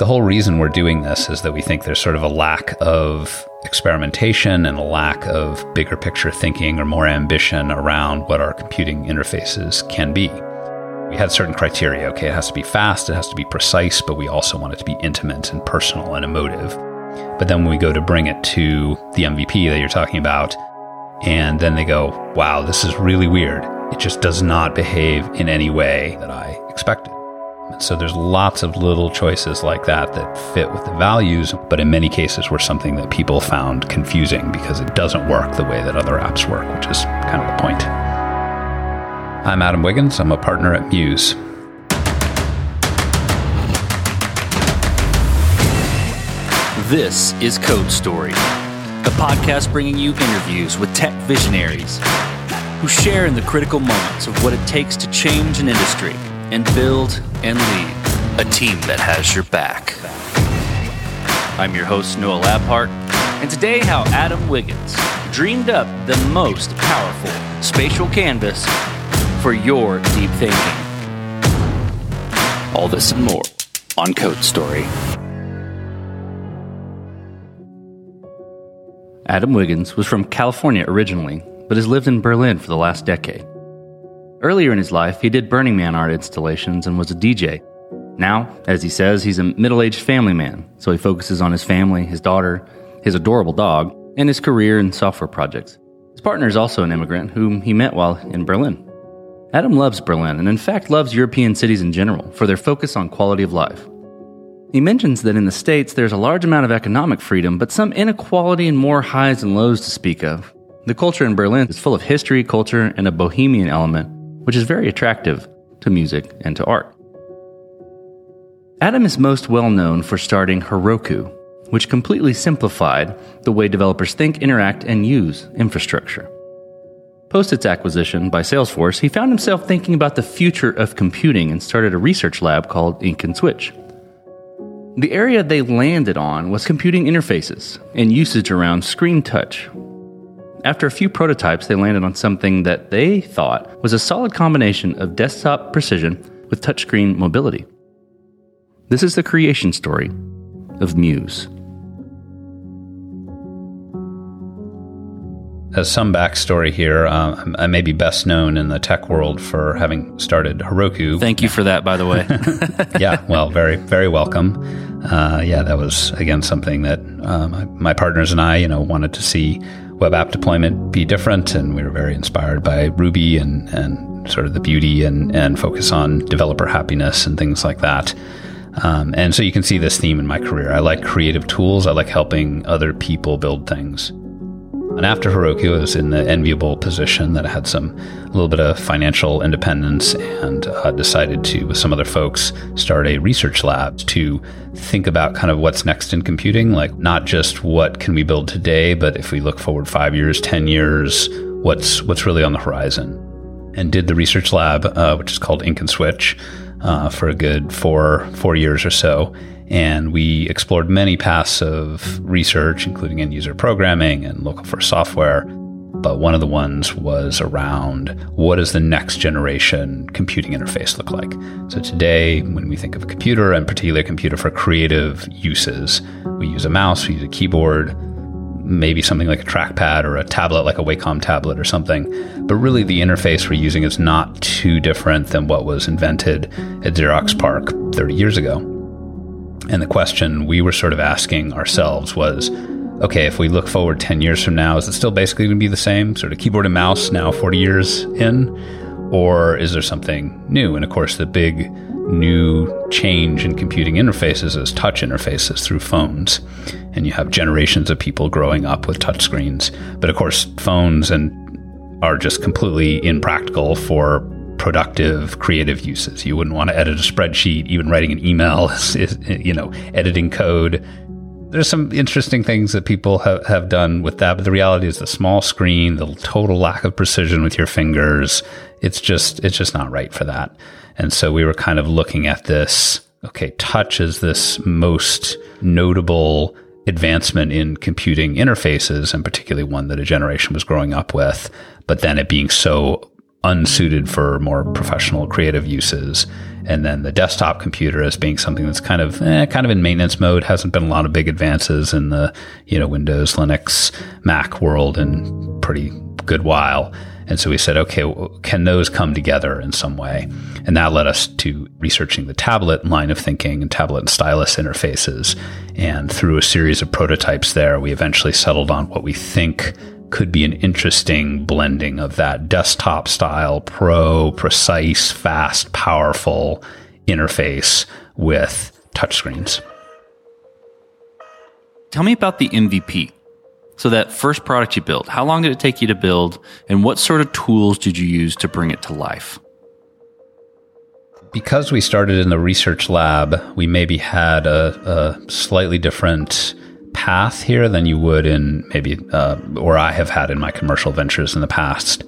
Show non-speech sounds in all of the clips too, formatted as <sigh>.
The whole reason we're doing this is that we think there's sort of a lack of experimentation and a lack of bigger picture thinking or more ambition around what our computing interfaces can be. We had certain criteria. Okay, it has to be fast, it has to be precise, but we also want it to be intimate and personal and emotive. But then when we go to bring it to the MVP that you're talking about, and then they go, wow, this is really weird. It just does not behave in any way that I expected. So there's lots of little choices like that that fit with the values, but in many cases were something that people found confusing because it doesn't work the way that other apps work, which is kind of the point. I'm Adam Wiggins. I'm a partner at Muse. This is Code Story, a podcast bringing you interviews with tech visionaries who share in the critical moments of what it takes to change an industry and build and lead a team that has your back. I'm your host, Noah Labhart, and today, how Adam Wiggins dreamed up the most powerful spatial canvas for your deep thinking. All this and more on Code Story. Adam Wiggins was from California originally, but has lived in Berlin for the last decade. Earlier in his life, he did Burning Man art installations and was a DJ. Now, as he says, he's a middle aged family man, so he focuses on his family, his daughter, his adorable dog, and his career in software projects. His partner is also an immigrant whom he met while in Berlin. Adam loves Berlin and, in fact, loves European cities in general for their focus on quality of life. He mentions that in the States there's a large amount of economic freedom, but some inequality and more highs and lows to speak of. The culture in Berlin is full of history, culture, and a bohemian element, which is very attractive to music and to art. Adam is most well known for starting Heroku, which completely simplified the way developers think, interact, and use infrastructure. Post its acquisition by Salesforce, he found himself thinking about the future of computing and started a research lab called Ink and Switch. The area they landed on was computing interfaces and usage around screen touch. After a few prototypes, they landed on something that they thought was a solid combination of desktop precision with touchscreen mobility. This is the creation story of Muse. As some backstory here, uh, I may be best known in the tech world for having started Heroku. Thank you for that, by the way. <laughs> yeah, well, very, very welcome. Uh, yeah, that was again something that um, my partners and I, you know, wanted to see web app deployment be different, and we were very inspired by Ruby and and sort of the beauty and and focus on developer happiness and things like that. Um, and so you can see this theme in my career. I like creative tools. I like helping other people build things. And after Heroku, was in the enviable position that I had some, a little bit of financial independence and uh, decided to, with some other folks, start a research lab to think about kind of what's next in computing, like not just what can we build today, but if we look forward five years, 10 years, what's, what's really on the horizon. And did the research lab, uh, which is called Ink and Switch, uh, for a good four, four years or so and we explored many paths of research, including end user programming and local first software. But one of the ones was around what does the next generation computing interface look like? So today, when we think of a computer, and particularly a computer for creative uses, we use a mouse, we use a keyboard, maybe something like a trackpad or a tablet like a Wacom tablet or something. But really, the interface we're using is not too different than what was invented at Xerox PARC 30 years ago. And the question we were sort of asking ourselves was okay, if we look forward 10 years from now, is it still basically going to be the same sort of keyboard and mouse now 40 years in? Or is there something new? And of course, the big new change in computing interfaces is touch interfaces through phones. And you have generations of people growing up with touchscreens. But of course, phones and are just completely impractical for productive, creative uses. You wouldn't want to edit a spreadsheet, even writing an email, is, <laughs> is, you know, editing code. There's some interesting things that people have, have done with that, but the reality is the small screen, the total lack of precision with your fingers. It's just, it's just not right for that. And so we were kind of looking at this. Okay, touch is this most notable advancement in computing interfaces, and particularly one that a generation was growing up with, but then it being so unsuited for more professional creative uses. And then the desktop computer as being something that's kind of eh, kind of in maintenance mode. Hasn't been a lot of big advances in the you know Windows, Linux, Mac world in pretty good while. And so we said, okay, can those come together in some way? And that led us to researching the tablet line of thinking and tablet and stylus interfaces. And through a series of prototypes there, we eventually settled on what we think could be an interesting blending of that desktop style, pro, precise, fast, powerful interface with touchscreens. Tell me about the MVP. So that first product you built, how long did it take you to build and what sort of tools did you use to bring it to life? Because we started in the research lab, we maybe had a, a slightly different path here than you would in maybe, uh, or I have had in my commercial ventures in the past,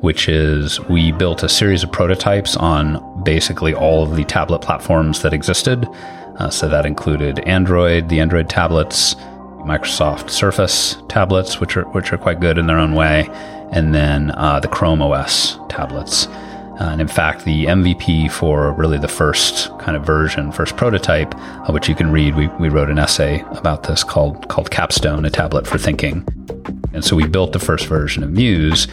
which is we built a series of prototypes on basically all of the tablet platforms that existed. Uh, so that included Android, the Android tablets, Microsoft Surface tablets, which are which are quite good in their own way, and then uh, the Chrome OS tablets. Uh, and in fact, the MVP for really the first kind of version, first prototype, uh, which you can read, we, we wrote an essay about this called called Capstone, a tablet for thinking. And so we built the first version of Muse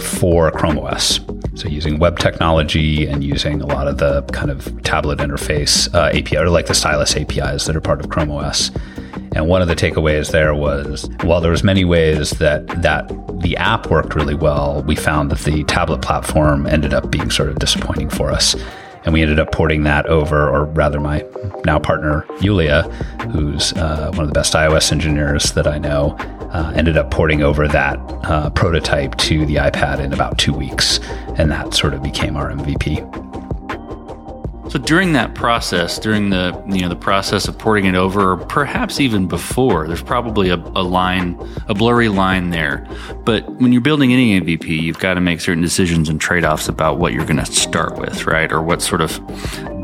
for Chrome OS. So using web technology and using a lot of the kind of tablet interface uh, API, or like the stylus APIs that are part of Chrome OS. And one of the takeaways there was while there was many ways that that the app worked really well, we found that the tablet platform ended up being sort of disappointing for us. And we ended up porting that over, or rather, my now partner, Yulia, who's uh, one of the best iOS engineers that I know, uh, ended up porting over that uh, prototype to the iPad in about two weeks. And that sort of became our MVP. So during that process, during the you know the process of porting it over, or perhaps even before, there's probably a, a line, a blurry line there. But when you're building any MVP, you've got to make certain decisions and trade offs about what you're going to start with, right? Or what sort of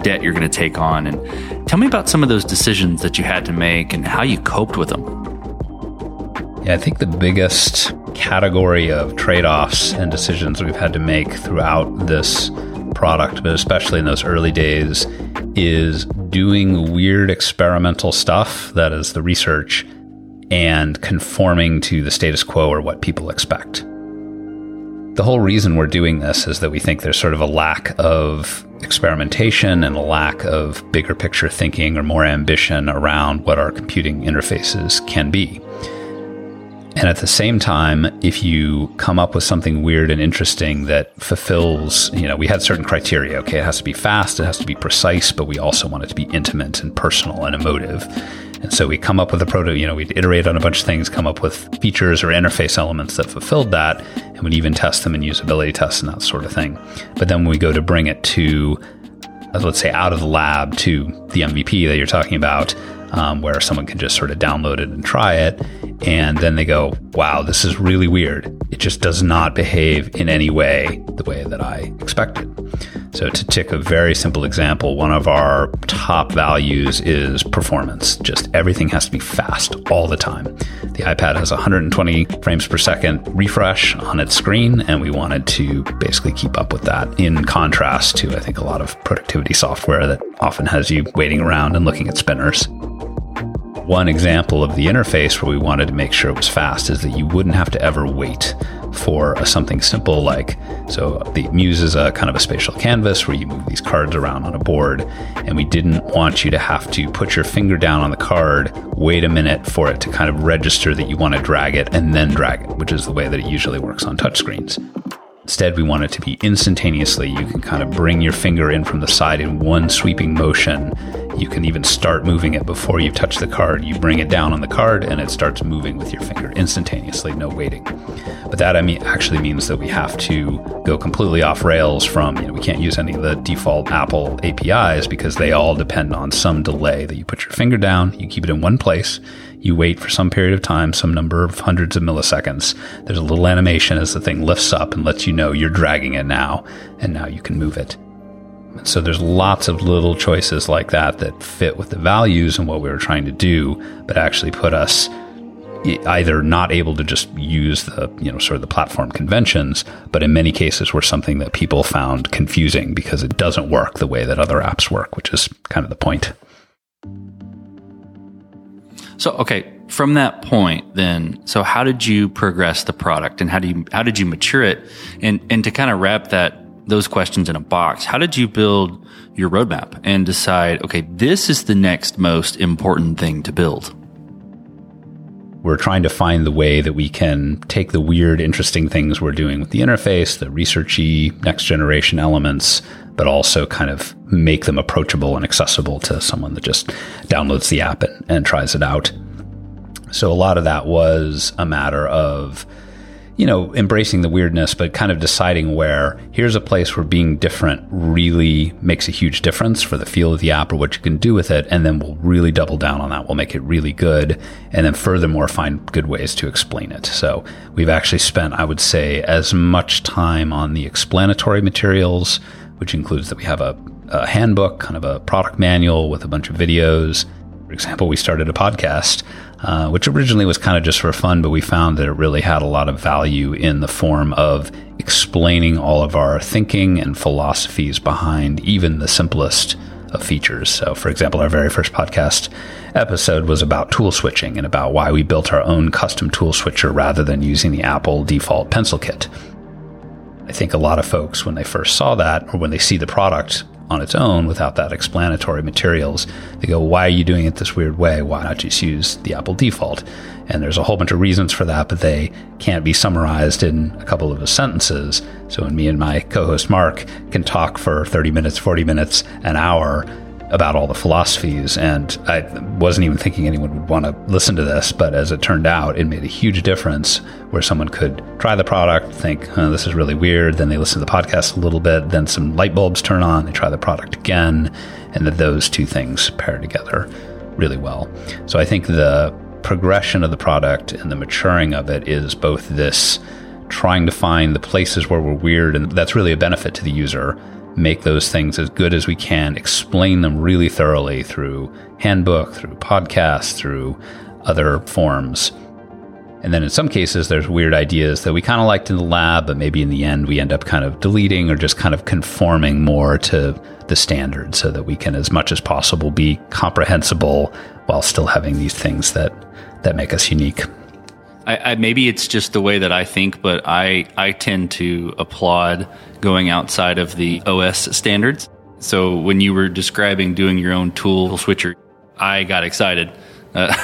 debt you're going to take on. And tell me about some of those decisions that you had to make and how you coped with them. Yeah, I think the biggest category of trade offs and decisions we've had to make throughout this product, but especially in those early days, is doing weird experimental stuff that is the research and conforming to the status quo or what people expect. The whole reason we're doing this is that we think there's sort of a lack of experimentation and a lack of bigger picture thinking or more ambition around what our computing interfaces can be. And at the same time, if you come up with something weird and interesting that fulfills, you know, we had certain criteria. Okay, it has to be fast, it has to be precise, but we also want it to be intimate and personal and emotive. And so we come up with a proto, you know, we'd iterate on a bunch of things, come up with features or interface elements that fulfilled that, and we'd even test them in usability tests and that sort of thing. But then when we go to bring it to, uh, let's say, out of the lab to the MVP that you're talking about, um, where someone can just sort of download it and try it. And then they go, wow, this is really weird. It just does not behave in any way the way that I expected. So, to take a very simple example, one of our top values is performance. Just everything has to be fast all the time. The iPad has 120 frames per second refresh on its screen, and we wanted to basically keep up with that in contrast to, I think, a lot of productivity software that often has you waiting around and looking at spinners one example of the interface where we wanted to make sure it was fast is that you wouldn't have to ever wait for a, something simple like so the muse is a kind of a spatial canvas where you move these cards around on a board and we didn't want you to have to put your finger down on the card wait a minute for it to kind of register that you want to drag it and then drag it which is the way that it usually works on touchscreens Instead, we want it to be instantaneously. You can kind of bring your finger in from the side in one sweeping motion. You can even start moving it before you touch the card. You bring it down on the card and it starts moving with your finger instantaneously, no waiting. But that I mean actually means that we have to go completely off rails from, you know, we can't use any of the default Apple APIs because they all depend on some delay that you put your finger down, you keep it in one place, you wait for some period of time, some number of hundreds of milliseconds. There's a little animation as the thing lifts up and lets you know you're dragging it now, and now you can move it. So there's lots of little choices like that that fit with the values and what we were trying to do, but actually put us either not able to just use the you know sort of the platform conventions but in many cases were something that people found confusing because it doesn't work the way that other apps work which is kind of the point. So okay from that point then so how did you progress the product and how do you how did you mature it? And and to kind of wrap that those questions in a box how did you build your roadmap and decide okay this is the next most important thing to build we're trying to find the way that we can take the weird, interesting things we're doing with the interface, the researchy next generation elements, but also kind of make them approachable and accessible to someone that just downloads the app and, and tries it out. So a lot of that was a matter of you know, embracing the weirdness, but kind of deciding where here's a place where being different really makes a huge difference for the feel of the app or what you can do with it. And then we'll really double down on that. We'll make it really good. And then furthermore, find good ways to explain it. So we've actually spent, I would say, as much time on the explanatory materials, which includes that we have a, a handbook, kind of a product manual with a bunch of videos. For example, we started a podcast uh, which originally was kind of just for fun, but we found that it really had a lot of value in the form of explaining all of our thinking and philosophies behind even the simplest of features. So, for example, our very first podcast episode was about tool switching and about why we built our own custom tool switcher rather than using the Apple default PencilKit. I think a lot of folks, when they first saw that or when they see the product, on its own without that explanatory materials. They go, why are you doing it this weird way? Why not just use the Apple default? And there's a whole bunch of reasons for that, but they can't be summarized in a couple of sentences. So when me and my co-host Mark can talk for 30 minutes, 40 minutes, an hour about all the philosophies. And I wasn't even thinking anyone would want to listen to this, but as it turned out, it made a huge difference where someone could try the product, think, oh, this is really weird. Then they listen to the podcast a little bit. Then some light bulbs turn on. They try the product again. And that those two things pair together really well. So I think the progression of the product and the maturing of it is both this trying to find the places where we're weird. And that's really a benefit to the user make those things as good as we can, explain them really thoroughly through handbook, through podcasts, through other forms. And then in some cases, there's weird ideas that we kind of liked in the lab, but maybe in the end, we end up kind of deleting or just kind of conforming more to the standard so that we can, as much as possible, be comprehensible while still having these things that, that make us unique. I, I, maybe it's just the way that I think, but I, I tend to applaud going outside of the OS standards. So when you were describing doing your own tool switcher, I got excited uh,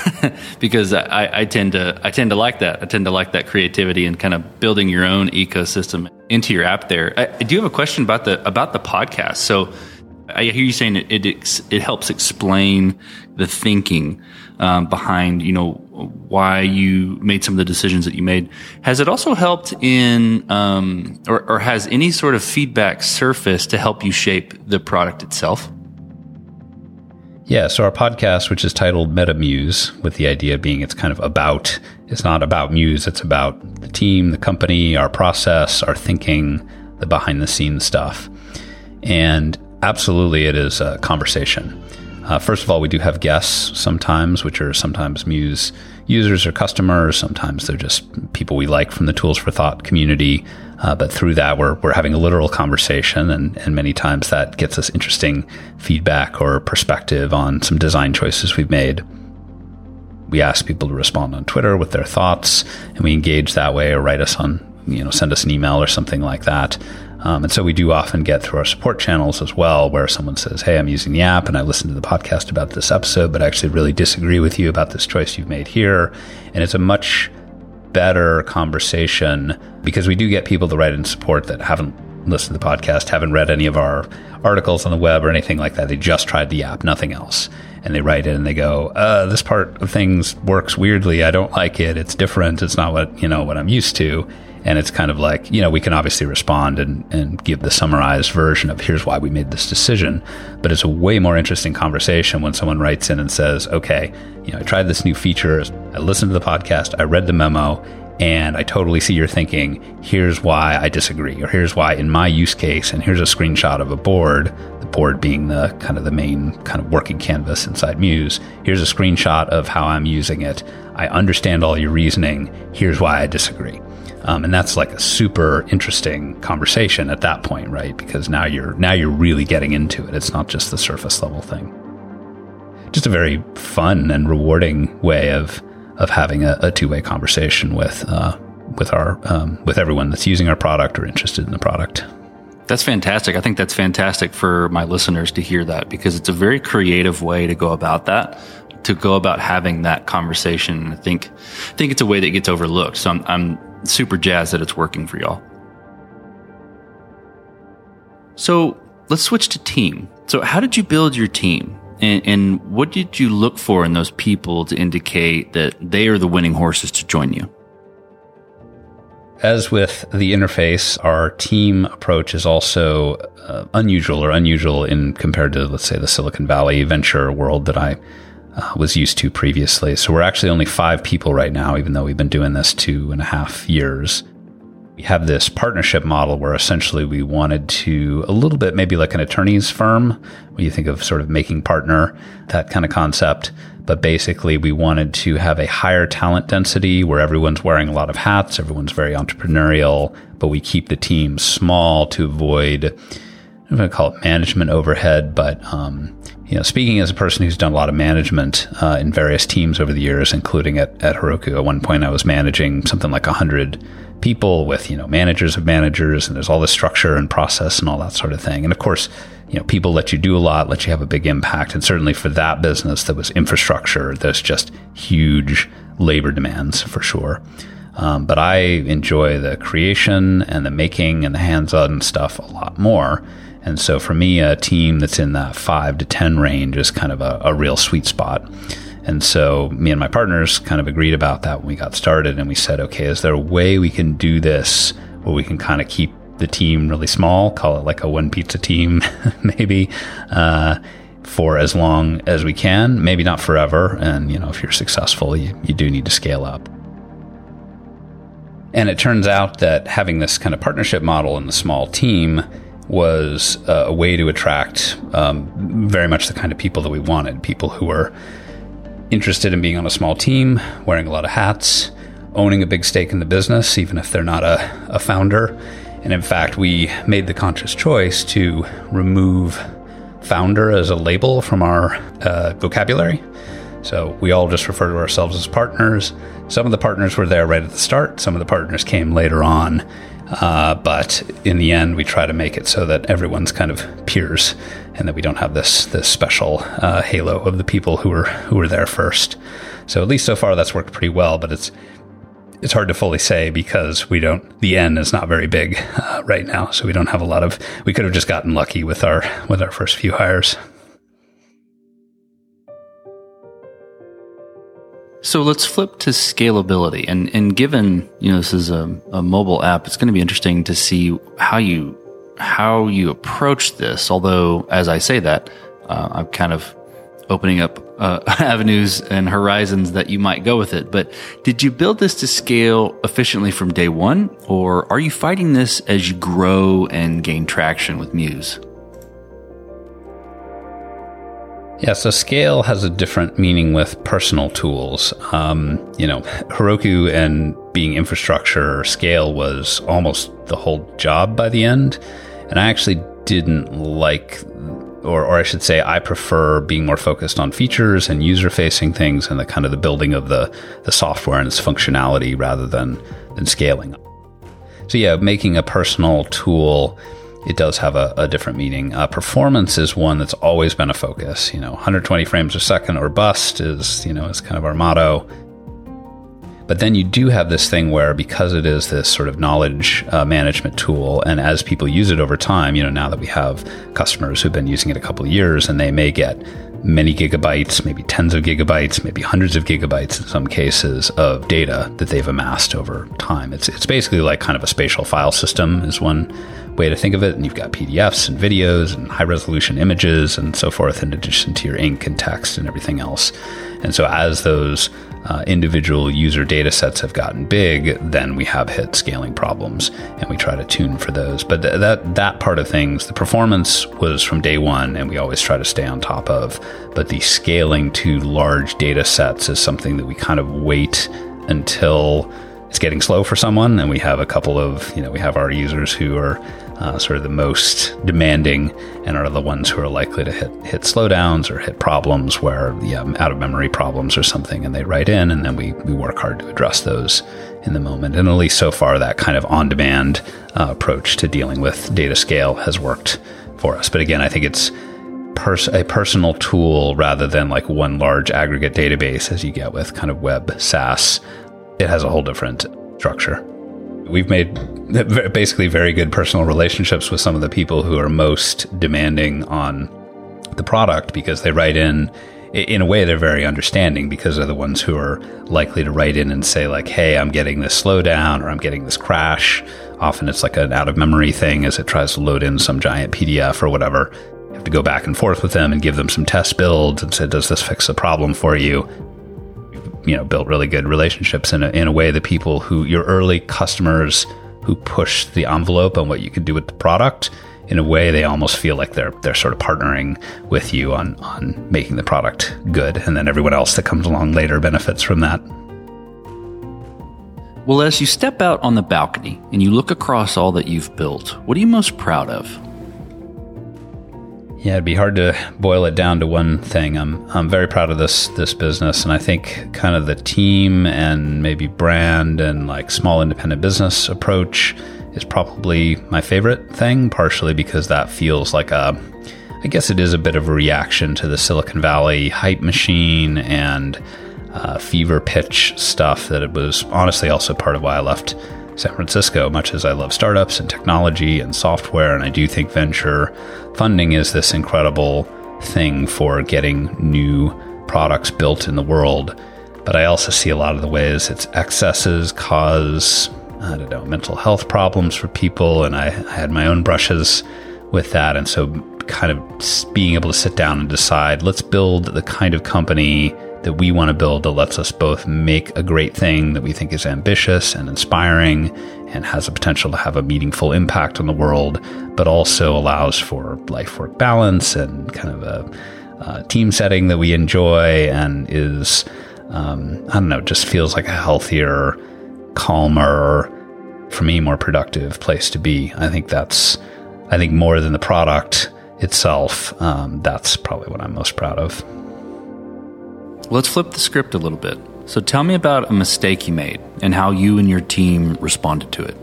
<laughs> because I, I, tend to I tend to like that. I tend to like that creativity and kind of building your own ecosystem into your app. There, I, I do have a question about the about the podcast. So I hear you saying it it, it helps explain the thinking um, behind you know why you made some of the decisions that you made. Has it also helped in um, or, or has any sort of feedback surfaced to help you shape the product itself? Yeah, so our podcast, which is titled Metamuse, with the idea being it's kind of about, it's not about Muse, it's about the team, the company, our process, our thinking, the behind the scenes stuff. And absolutely, it is a conversation. Uh, first of all, we do have guests sometimes, which are sometimes Muse users or customers. Sometimes they're just people we like from the Tools for Thought community. Uh, but through that, we're, we're having a literal conversation, and, and many times that gets us interesting feedback or perspective on some design choices we've made. We ask people to respond on Twitter with their thoughts, and we engage that way or write us on, you know, send us an email or something like that. Um, and so we do often get through our support channels as well, where someone says, Hey, I'm using the app and I listened to the podcast about this episode, but I actually really disagree with you about this choice you've made here. And it's a much better conversation because we do get people to write in support that haven't listened to the podcast, haven't read any of our articles on the web or anything like that. They just tried the app, nothing else. And they write in and they go, uh, this part of things works weirdly. I don't like it. It's different. It's not what, you know, what I'm used to. And it's kind of like, you know, we can obviously respond and, and give the summarized version of here's why we made this decision. But it's a way more interesting conversation when someone writes in and says, okay, you know, I tried this new feature. I listened to the podcast. I read the memo and I totally see your thinking, here's why I disagree, or here's why in my use case, and here's a screenshot of a board, the board being the kind of the main kind of working canvas inside Muse. Here's a screenshot of how I'm using it. I understand all your reasoning. Here's why I disagree. Um, and that's like a super interesting conversation at that point, right? Because now you're now you're really getting into it. It's not just the surface level thing. Just a very fun and rewarding way of of having a, a two way conversation with uh, with our um, with everyone that's using our product or interested in the product. That's fantastic. I think that's fantastic for my listeners to hear that because it's a very creative way to go about that, to go about having that conversation. I think I think it's a way that gets overlooked. So I'm, I'm super jazzed that it's working for y'all. So let's switch to team. So how did you build your team? And, and, what did you look for in those people to indicate that they are the winning horses to join you? As with the interface, our team approach is also uh, unusual or unusual in compared to, let's say, the Silicon Valley venture world that I uh, was used to previously. So we're actually only five people right now, even though we've been doing this two and a half years. We have this partnership model where essentially we wanted to a little bit maybe like an attorney's firm, when you think of sort of making partner, that kind of concept. But basically, we wanted to have a higher talent density where everyone's wearing a lot of hats, everyone's very entrepreneurial, but we keep the team small to avoid I'm going to call it management overhead, but um, you know, speaking as a person who's done a lot of management uh, in various teams over the years, including at, at Heroku, at one point I was managing something like hundred people with you know managers of managers, and there's all this structure and process and all that sort of thing. And of course, you know, people let you do a lot, let you have a big impact, and certainly for that business that was infrastructure, there's just huge labor demands for sure. Um, but I enjoy the creation and the making and the hands-on stuff a lot more. And so for me, a team that's in that five to 10 range is kind of a, a real sweet spot. And so me and my partners kind of agreed about that when we got started. And we said, okay, is there a way we can do this where we can kind of keep the team really small, call it like a one pizza team, <laughs> maybe, uh, for as long as we can, maybe not forever. And, you know, if you're successful, you, you do need to scale up. And it turns out that having this kind of partnership model in the small team was a way to attract um, very much the kind of people that we wanted people who were interested in being on a small team, wearing a lot of hats, owning a big stake in the business, even if they're not a, a founder. And in fact, we made the conscious choice to remove founder as a label from our uh, vocabulary. So we all just refer to ourselves as partners. Some of the partners were there right at the start, some of the partners came later on. Uh, but in the end, we try to make it so that everyone's kind of peers, and that we don't have this this special uh, halo of the people who were who were there first. So at least so far, that's worked pretty well. But it's it's hard to fully say because we don't. The N is not very big uh, right now, so we don't have a lot of. We could have just gotten lucky with our with our first few hires. So let's flip to scalability. And, and given, you know, this is a, a mobile app, it's going to be interesting to see how you, how you approach this. Although, as I say that, uh, I'm kind of opening up uh, <laughs> avenues and horizons that you might go with it. But did you build this to scale efficiently from day one, or are you fighting this as you grow and gain traction with Muse? Yeah, so scale has a different meaning with personal tools. Um, you know, Heroku and being infrastructure scale was almost the whole job by the end. And I actually didn't like, or, or I should say, I prefer being more focused on features and user facing things and the kind of the building of the, the software and its functionality rather than, than scaling. So yeah, making a personal tool it does have a, a different meaning. Uh, performance is one that's always been a focus. You know, 120 frames a second or bust is, you know, is kind of our motto. But then you do have this thing where because it is this sort of knowledge uh, management tool, and as people use it over time, you know, now that we have customers who've been using it a couple of years and they may get many gigabytes, maybe tens of gigabytes, maybe hundreds of gigabytes in some cases of data that they've amassed over time. It's, it's basically like kind of a spatial file system, is one way to think of it. And you've got PDFs and videos and high resolution images and so forth, in addition to your ink and text and everything else. And so as those uh, individual user data sets have gotten big, then we have hit scaling problems, and we try to tune for those. But th- that that part of things, the performance was from day one, and we always try to stay on top of. But the scaling to large data sets is something that we kind of wait until it's getting slow for someone, and we have a couple of you know we have our users who are uh, sort of the most demanding and are the ones who are likely to hit hit slowdowns or hit problems where yeah out of memory problems or something, and they write in, and then we we work hard to address those in the moment. And at least so far, that kind of on demand uh, approach to dealing with data scale has worked for us. But again, I think it's pers- a personal tool rather than like one large aggregate database as you get with kind of web SaaS. It has a whole different structure. We've made basically very good personal relationships with some of the people who are most demanding on the product because they write in in a way they're very understanding because they're the ones who are likely to write in and say like hey i'm getting this slowdown or i'm getting this crash. Often it's like an out of memory thing as it tries to load in some giant pdf or whatever. You have to go back and forth with them and give them some test builds and say does this fix the problem for you? You know built really good relationships in a, in a way that people who your early customers who push the envelope on what you can do with the product in a way they almost feel like they're they're sort of partnering with you on on making the product good. And then everyone else that comes along later benefits from that. Well as you step out on the balcony and you look across all that you've built what are you most proud of yeah, it'd be hard to boil it down to one thing. I'm I'm very proud of this this business, and I think kind of the team and maybe brand and like small independent business approach is probably my favorite thing. Partially because that feels like a, I guess it is a bit of a reaction to the Silicon Valley hype machine and uh, fever pitch stuff. That it was honestly also part of why I left San Francisco, much as I love startups and technology and software, and I do think venture funding is this incredible thing for getting new products built in the world. But I also see a lot of the ways its excesses cause, I don't know, mental health problems for people. And I, I had my own brushes with that. And so, kind of being able to sit down and decide, let's build the kind of company that we want to build that lets us both make a great thing that we think is ambitious and inspiring and has the potential to have a meaningful impact on the world, but also allows for life work balance and kind of a, a team setting that we enjoy and is, um, I don't know, just feels like a healthier, calmer, for me, more productive place to be. I think that's, I think more than the product itself, um, that's probably what I'm most proud of. Let's flip the script a little bit. So tell me about a mistake you made and how you and your team responded to it.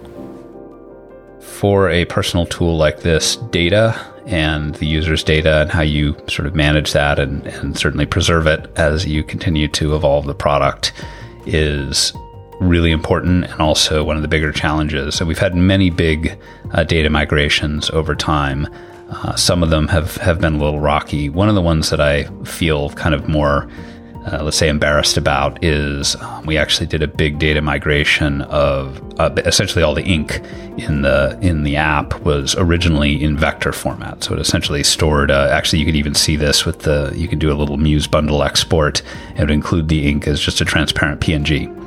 For a personal tool like this, data and the user's data and how you sort of manage that and, and certainly preserve it as you continue to evolve the product is really important and also one of the bigger challenges. So we've had many big uh, data migrations over time. Uh, some of them have, have been a little rocky. One of the ones that I feel kind of more uh, let's say embarrassed about is um, we actually did a big data migration of uh, essentially all the ink in the in the app was originally in vector format. So it essentially stored uh, actually you could even see this with the you could do a little muse bundle export. And include the ink as just a transparent png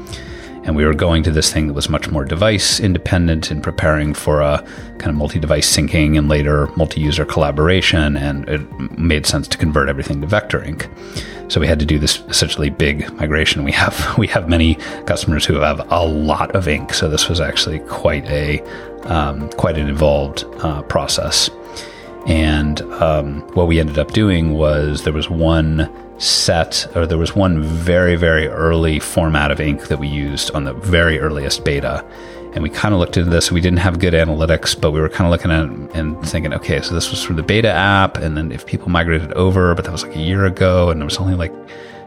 and we were going to this thing that was much more device independent and preparing for a kind of multi-device syncing and later multi-user collaboration and it made sense to convert everything to vector ink so we had to do this essentially big migration. We have <laughs> we have many customers who have a lot of ink, so this was actually quite a um, quite an involved uh, process. And um, what we ended up doing was there was one set, or there was one very very early format of ink that we used on the very earliest beta and we kind of looked into this. We didn't have good analytics, but we were kind of looking at and thinking, okay, so this was for the beta app, and then if people migrated over, but that was like a year ago, and there was only like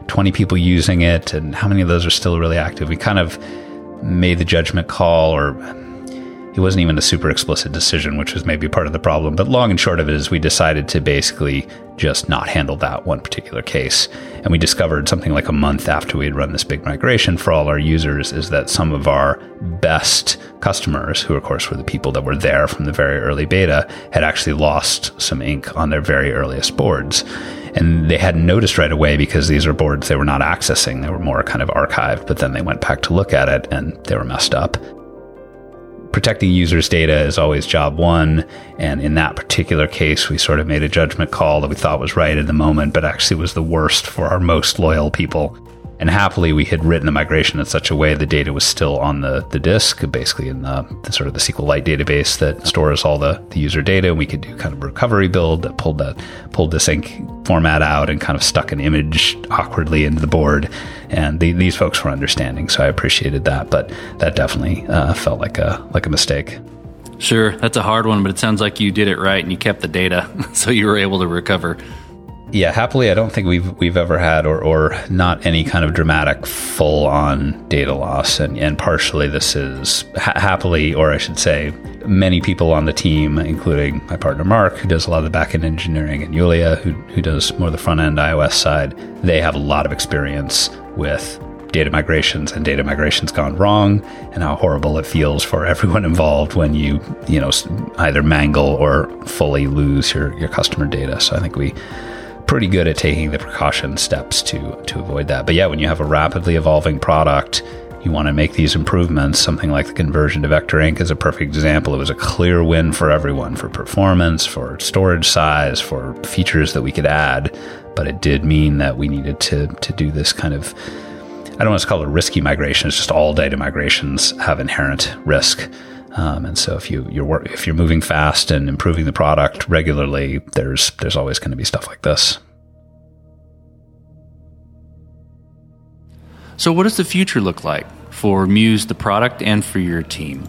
20 people using it, and how many of those are still really active? We kind of made the judgment call, or it wasn't even a super explicit decision, which was maybe part of the problem. But long and short of it is we decided to basically just not handle that one particular case and we discovered something like a month after we had run this big migration for all our users is that some of our best customers, who of course were the people that were there from the very early beta, had actually lost some ink on their very earliest boards. And they hadn't noticed right away because these are boards they were not accessing. They were more kind of archived, but then they went back to look at it and they were messed up protecting users' data is always job one. And in that particular case, we sort of made a judgment call that we thought was right in the moment, but actually was the worst for our most loyal people. And happily, we had written the migration in such a way the data was still on the, the disk, basically in the, the sort of the SQLite database that stores all the, the user data. And we could do kind of a recovery build that pulled that pulled the sync format out and kind of stuck an image awkwardly into the board. And the, these folks were understanding, so I appreciated that. But that definitely uh, felt like a like a mistake. Sure, that's a hard one, but it sounds like you did it right and you kept the data, <laughs> so you were able to recover yeah, happily, I don't think we've we've ever had or or not any kind of dramatic full on data loss, and and partially this is ha- happily, or I should say, many people on the team, including my partner Mark, who does a lot of the backend engineering, and Yulia, who who does more of the front end iOS side. They have a lot of experience with data migrations and data migrations gone wrong and how horrible it feels for everyone <laughs> involved when you you know either mangle or fully lose your your customer data so i think we pretty good at taking the precaution steps to to avoid that. But yeah, when you have a rapidly evolving product, you want to make these improvements. Something like the conversion to Vector Ink is a perfect example. It was a clear win for everyone for performance, for storage size, for features that we could add. But it did mean that we needed to to do this kind of I don't want to call it risky migration. It's just all data migrations have inherent risk. Um, and so if you you're work, if you're moving fast and improving the product regularly, there's there's always going to be stuff like this. So what does the future look like for Muse the product and for your team?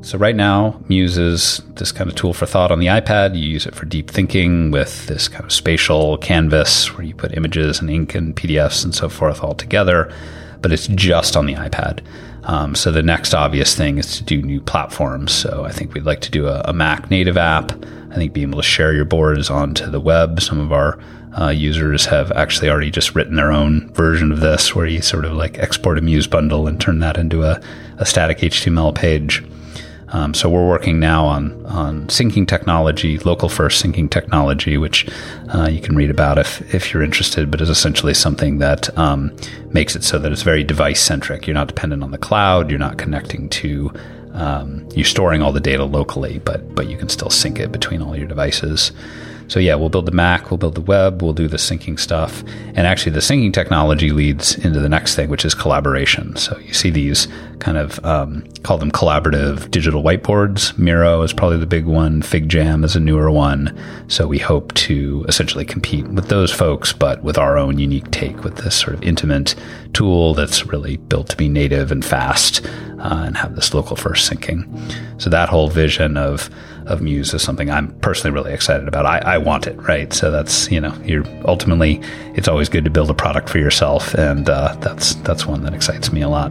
So right now, Muse is this kind of tool for thought on the iPad. You use it for deep thinking with this kind of spatial canvas where you put images and ink and PDFs and so forth all together, but it's just on the iPad. Um, so the next obvious thing is to do new platforms. So I think we'd like to do a, a Mac native app. I think being able to share your boards onto the web. Some of our uh, users have actually already just written their own version of this, where you sort of like export a Muse bundle and turn that into a, a static HTML page. Um, so we're working now on on syncing technology, local first syncing technology, which uh, you can read about if if you're interested. But is essentially something that um, makes it so that it's very device centric. You're not dependent on the cloud. You're not connecting to um, you're storing all the data locally, but but you can still sync it between all your devices. So yeah, we'll build the Mac, we'll build the web, we'll do the syncing stuff. And actually the syncing technology leads into the next thing, which is collaboration. So you see these kind of, um, call them collaborative digital whiteboards. Miro is probably the big one. FigJam is a newer one. So we hope to essentially compete with those folks, but with our own unique take with this sort of intimate tool that's really built to be native and fast uh, and have this local first syncing. So that whole vision of of Muse is something I'm personally really excited about. I, I want it, right? So that's you know, you're ultimately it's always good to build a product for yourself, and uh, that's that's one that excites me a lot.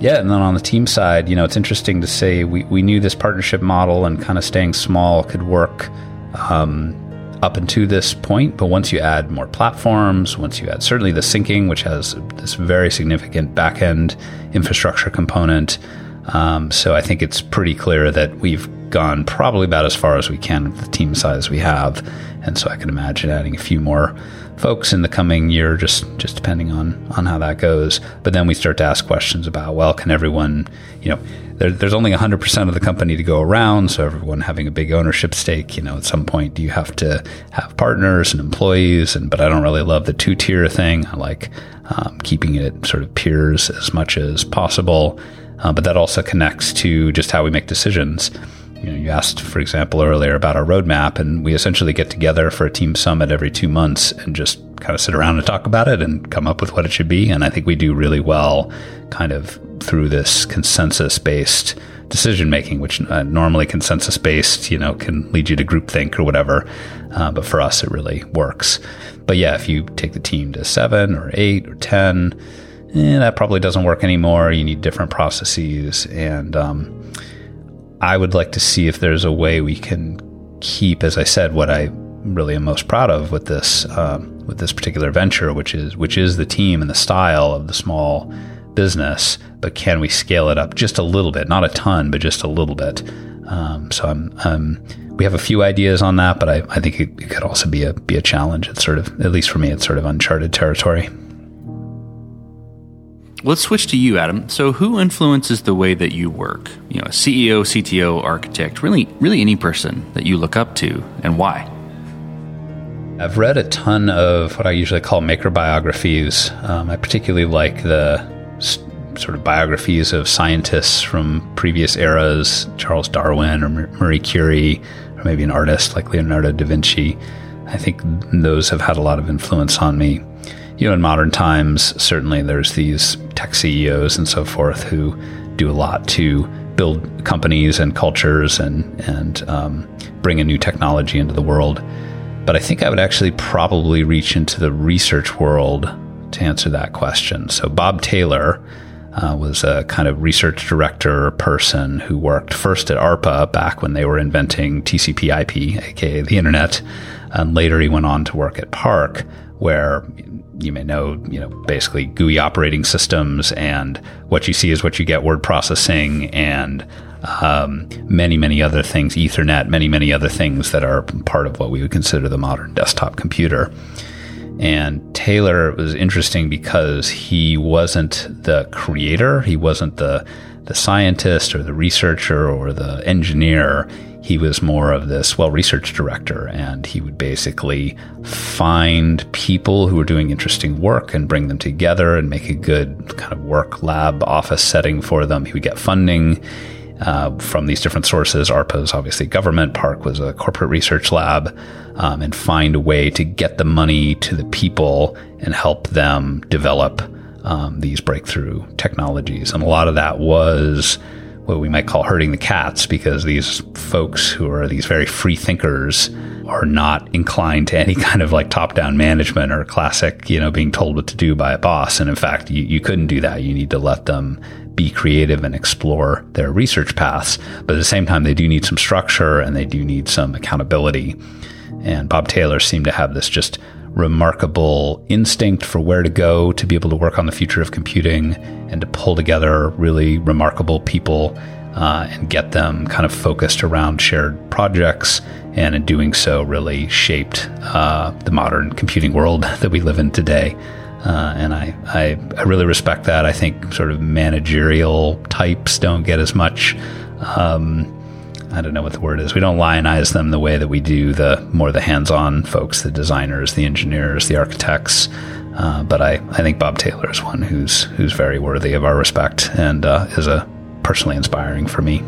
Yeah, and then on the team side, you know, it's interesting to say we, we knew this partnership model and kind of staying small could work um, up until this point. But once you add more platforms, once you add certainly the syncing, which has this very significant backend infrastructure component, um, so I think it's pretty clear that we've gone probably about as far as we can with the team size we have, and so I can imagine adding a few more folks in the coming year, just just depending on on how that goes. But then we start to ask questions about, well, can everyone, you know, there, there's only 100% of the company to go around, so everyone having a big ownership stake, you know, at some point, do you have to have partners and employees? And but I don't really love the two tier thing. I like um, keeping it sort of peers as much as possible. Uh, but that also connects to just how we make decisions. You, know, you asked, for example, earlier about our roadmap, and we essentially get together for a team summit every two months and just kind of sit around and talk about it and come up with what it should be. And I think we do really well kind of through this consensus based decision making, which uh, normally consensus based, you know, can lead you to groupthink or whatever. Uh, but for us, it really works. But yeah, if you take the team to seven or eight or 10, eh, that probably doesn't work anymore. You need different processes. And um, I would like to see if there's a way we can keep, as I said, what I really am most proud of with this uh, with this particular venture, which is which is the team and the style of the small business. But can we scale it up just a little bit, not a ton, but just a little bit? Um, so I'm, um, we have a few ideas on that, but I, I think it, it could also be a be a challenge. It's sort of, at least for me, it's sort of uncharted territory. Let's switch to you, Adam. So, who influences the way that you work? You know, a CEO, CTO, architect, really, really any person that you look up to, and why? I've read a ton of what I usually call maker biographies. Um, I particularly like the sort of biographies of scientists from previous eras, Charles Darwin or Marie Curie, or maybe an artist like Leonardo da Vinci. I think those have had a lot of influence on me. You know, in modern times, certainly there's these tech CEOs and so forth who do a lot to build companies and cultures and and um, bring a new technology into the world. But I think I would actually probably reach into the research world to answer that question. So Bob Taylor uh, was a kind of research director person who worked first at ARPA back when they were inventing TCP/IP, aka the internet, and later he went on to work at PARC, where you may know, you know, basically GUI operating systems, and what you see is what you get. Word processing and um, many, many other things, Ethernet, many, many other things that are part of what we would consider the modern desktop computer. And Taylor was interesting because he wasn't the creator, he wasn't the the scientist or the researcher or the engineer. He was more of this well research director, and he would basically find people who were doing interesting work and bring them together and make a good kind of work lab office setting for them. He would get funding uh, from these different sources. ARPA is obviously government, PARC was a corporate research lab, um, and find a way to get the money to the people and help them develop um, these breakthrough technologies. And a lot of that was what we might call herding the cats because these folks who are these very free thinkers are not inclined to any <laughs> kind of like top down management or classic, you know, being told what to do by a boss. And in fact, you, you couldn't do that. You need to let them be creative and explore their research paths. But at the same time, they do need some structure and they do need some accountability. And Bob Taylor seemed to have this just remarkable instinct for where to go to be able to work on the future of computing and to pull together really remarkable people uh, and get them kind of focused around shared projects. And in doing so, really shaped uh, the modern computing world <laughs> that we live in today. Uh, and I, I, I, really respect that. I think sort of managerial types don't get as much. Um, I don't know what the word is. We don't lionize them the way that we do the more the hands-on folks, the designers, the engineers, the architects. Uh, but I, I think Bob Taylor is one who's who's very worthy of our respect and uh, is a personally inspiring for me.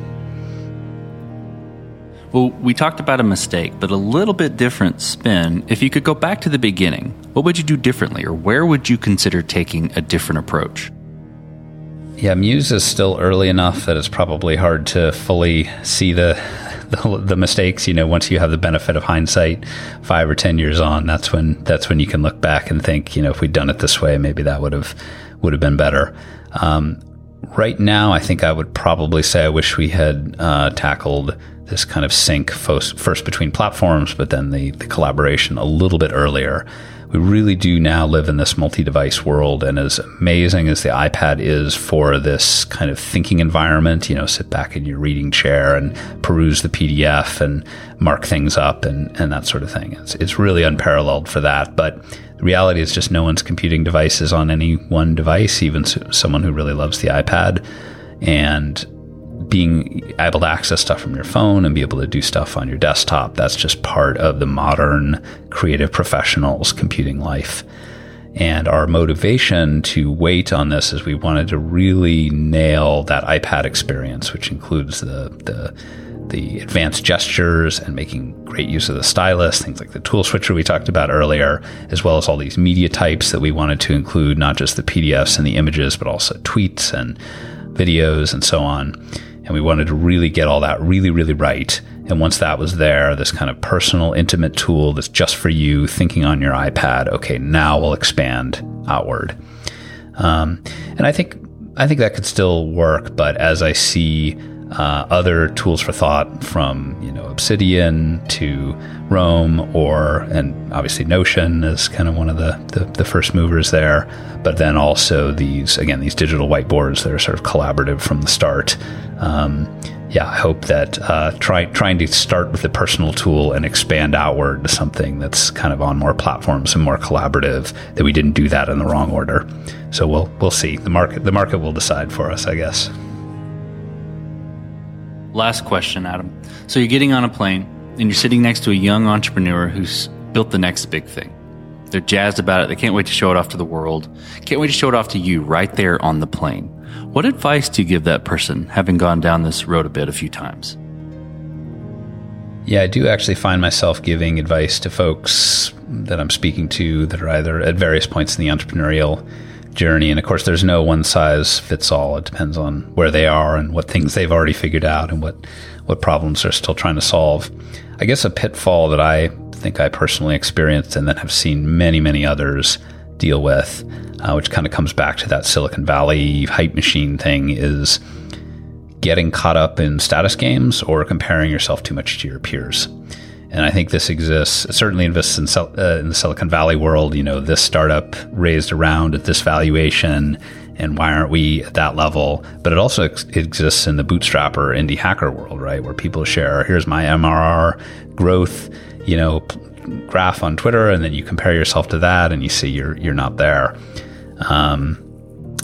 Well, we talked about a mistake, but a little bit different spin. If you could go back to the beginning, what would you do differently, or where would you consider taking a different approach? Yeah, Muse is still early enough that it's probably hard to fully see the, the the, mistakes. You know, once you have the benefit of hindsight, five or ten years on, that's when that's when you can look back and think, you know, if we'd done it this way, maybe that would have would have been better. Um, right now, I think I would probably say I wish we had uh, tackled this kind of sync first between platforms, but then the, the collaboration a little bit earlier. We really do now live in this multi device world. And as amazing as the iPad is for this kind of thinking environment, you know, sit back in your reading chair and peruse the PDF and mark things up and, and that sort of thing. It's, it's really unparalleled for that. But the reality is just no one's computing devices on any one device, even someone who really loves the iPad. And being able to access stuff from your phone and be able to do stuff on your desktop, that's just part of the modern creative professionals computing life. And our motivation to wait on this is we wanted to really nail that iPad experience, which includes the, the, the advanced gestures and making great use of the stylus, things like the tool switcher we talked about earlier, as well as all these media types that we wanted to include, not just the PDFs and the images, but also tweets and videos and so on. And we wanted to really get all that really, really right. And once that was there, this kind of personal, intimate tool that's just for you, thinking on your iPad, okay, now we'll expand outward. Um, and I think I think that could still work, but as I see uh, other tools for thought from you know Obsidian to Roam, or and obviously Notion is kind of one of the, the, the first movers there. But then also these again these digital whiteboards that are sort of collaborative from the start. Um, yeah, I hope that uh, try, trying to start with a personal tool and expand outward to something that's kind of on more platforms and more collaborative. That we didn't do that in the wrong order. So we'll we'll see. The market the market will decide for us, I guess. Last question, Adam. So you're getting on a plane and you're sitting next to a young entrepreneur who's built the next big thing. They're jazzed about it. They can't wait to show it off to the world. Can't wait to show it off to you right there on the plane. What advice do you give that person, having gone down this road a bit a few times? Yeah, I do actually find myself giving advice to folks that I'm speaking to that are either at various points in the entrepreneurial journey. And of course, there's no one size fits all. It depends on where they are and what things they've already figured out and what, what problems they're still trying to solve. I guess a pitfall that I think I personally experienced and then have seen many, many others deal with, uh, which kind of comes back to that Silicon Valley hype machine thing, is getting caught up in status games or comparing yourself too much to your peers. And I think this exists, certainly exists in, uh, in the Silicon Valley world. You know, this startup raised around at this valuation, and why aren't we at that level? But it also ex- exists in the bootstrapper indie hacker world, right? Where people share, here's my MRR growth, you know, graph on Twitter, and then you compare yourself to that, and you see you're you're not there. Um,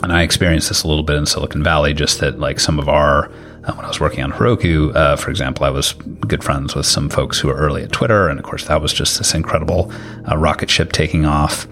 and I experienced this a little bit in Silicon Valley, just that like some of our uh, when I was working on Heroku, uh, for example, I was good friends with some folks who were early at Twitter, and of course that was just this incredible uh, rocket ship taking off.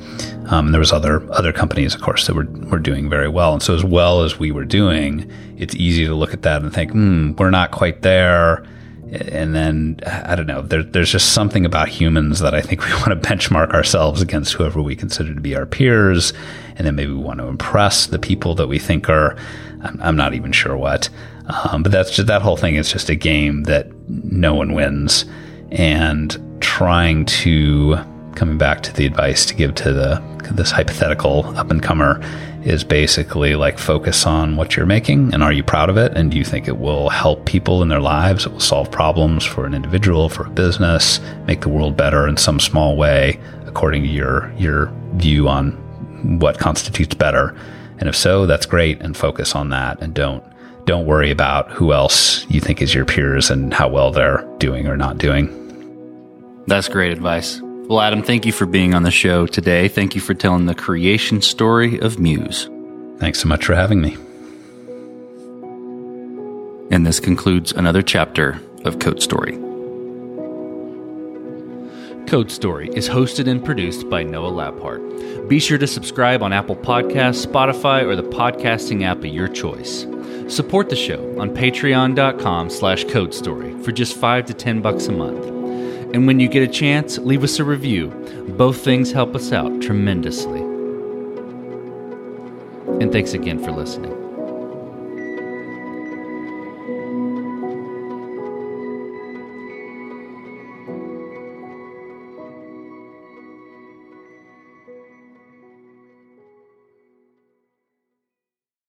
Um, there was other other companies, of course, that were were doing very well, and so as well as we were doing, it's easy to look at that and think, hmm, we're not quite there. And then I don't know. There, there's just something about humans that I think <laughs> we want to benchmark ourselves against whoever we consider to be our peers, and then maybe we want to impress the people that we think are. I'm, I'm not even sure what. Um, but that's just that whole thing is just a game that no one wins, and trying to coming back to the advice to give to the this hypothetical up and comer is basically like focus on what you're making and are you proud of it? And do you think it will help people in their lives? It will solve problems for an individual for a business make the world better in some small way according to your your view on what constitutes better? And if so that's great and focus on that and don't don't worry about who else you think is your peers and how well they're doing or not doing. That's great advice. Well, Adam, thank you for being on the show today. Thank you for telling the creation story of Muse. Thanks so much for having me. And this concludes another chapter of Code Story. Code Story is hosted and produced by Noah Labhart. Be sure to subscribe on Apple Podcasts, Spotify, or the podcasting app of your choice. Support the show on patreon.com slash code story for just 5 to 10 bucks a month. And when you get a chance, leave us a review. Both things help us out tremendously. And thanks again for listening.